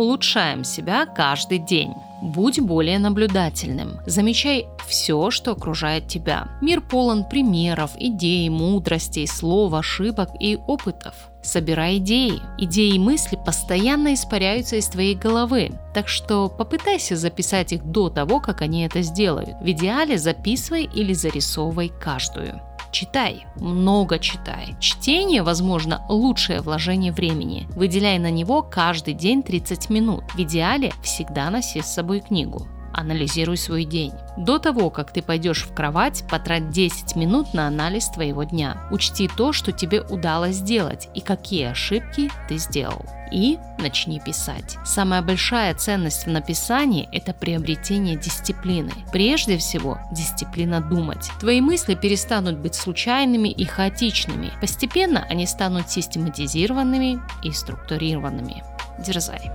улучшаем себя каждый день. Будь более наблюдательным. Замечай все, что окружает тебя. Мир полон примеров, идей, мудростей, слов, ошибок и опытов. Собирай идеи. Идеи и мысли постоянно испаряются из твоей головы, так что попытайся записать их до того, как они это сделают. В идеале записывай или зарисовывай каждую. Читай, много читай. Чтение, возможно, лучшее вложение времени. Выделяй на него каждый день 30 минут. В идеале всегда носи с собой книгу. Анализируй свой день. До того, как ты пойдешь в кровать, потрать 10 минут на анализ твоего дня. Учти то, что тебе удалось сделать и какие ошибки ты сделал и начни писать. Самая большая ценность в написании – это приобретение дисциплины. Прежде всего, дисциплина думать. Твои мысли перестанут быть случайными и хаотичными. Постепенно они станут систематизированными и структурированными. Дерзай.